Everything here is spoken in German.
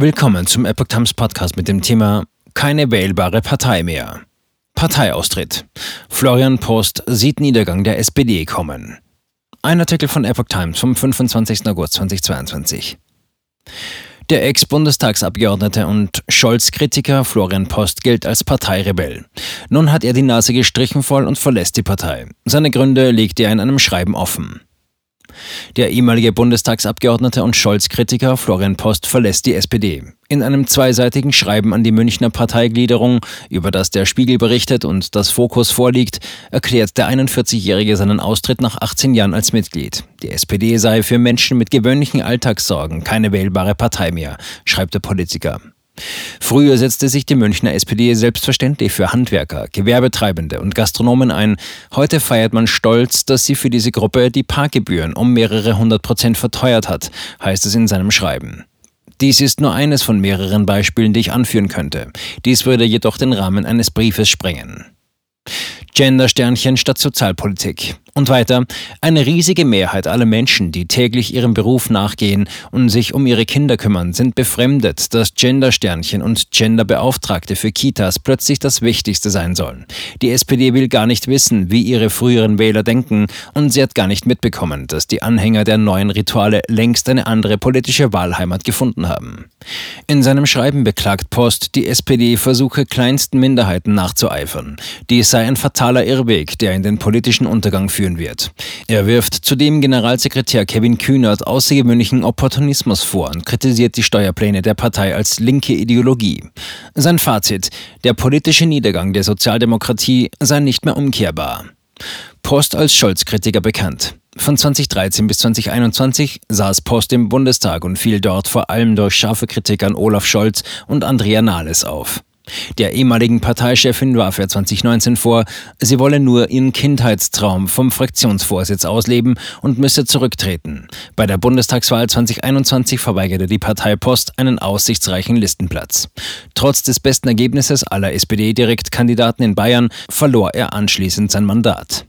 Willkommen zum Epoch Times Podcast mit dem Thema Keine wählbare Partei mehr. Parteiaustritt. Florian Post sieht Niedergang der SPD kommen. Ein Artikel von Epoch Times vom 25. August 2022. Der Ex-Bundestagsabgeordnete und Scholz-Kritiker Florian Post gilt als Parteirebell. Nun hat er die Nase gestrichen voll und verlässt die Partei. Seine Gründe legt er in einem Schreiben offen. Der ehemalige Bundestagsabgeordnete und Scholz-Kritiker Florian Post verlässt die SPD. In einem zweiseitigen Schreiben an die Münchner Parteigliederung, über das der Spiegel berichtet und das Fokus vorliegt, erklärt der 41-Jährige seinen Austritt nach 18 Jahren als Mitglied. Die SPD sei für Menschen mit gewöhnlichen Alltagssorgen keine wählbare Partei mehr, schreibt der Politiker. Früher setzte sich die Münchner SPD selbstverständlich für Handwerker, Gewerbetreibende und Gastronomen ein. Heute feiert man stolz, dass sie für diese Gruppe die Parkgebühren um mehrere hundert Prozent verteuert hat, heißt es in seinem Schreiben. Dies ist nur eines von mehreren Beispielen, die ich anführen könnte. Dies würde jedoch den Rahmen eines Briefes sprengen. Gender-Sternchen statt Sozialpolitik. Und weiter, eine riesige Mehrheit aller Menschen, die täglich ihrem Beruf nachgehen und sich um ihre Kinder kümmern, sind befremdet, dass Gender-Sternchen und Genderbeauftragte für Kitas plötzlich das Wichtigste sein sollen. Die SPD will gar nicht wissen, wie ihre früheren Wähler denken und sie hat gar nicht mitbekommen, dass die Anhänger der neuen Rituale längst eine andere politische Wahlheimat gefunden haben. In seinem Schreiben beklagt Post, die SPD versuche kleinsten Minderheiten nachzueifern. Dies sei ein fataler Irrweg, der in den politischen Untergang führt führen wird. Er wirft zudem Generalsekretär Kevin Kühnert außergewöhnlichen Opportunismus vor und kritisiert die Steuerpläne der Partei als linke Ideologie. Sein Fazit, der politische Niedergang der Sozialdemokratie sei nicht mehr umkehrbar. Post als Scholz-Kritiker bekannt. Von 2013 bis 2021 saß Post im Bundestag und fiel dort vor allem durch scharfe Kritik an Olaf Scholz und Andrea Nahles auf. Der ehemaligen Parteichefin warf er 2019 vor, sie wolle nur ihren Kindheitstraum vom Fraktionsvorsitz ausleben und müsse zurücktreten. Bei der Bundestagswahl 2021 verweigerte die Partei Post einen aussichtsreichen Listenplatz. Trotz des besten Ergebnisses aller SPD-Direktkandidaten in Bayern verlor er anschließend sein Mandat.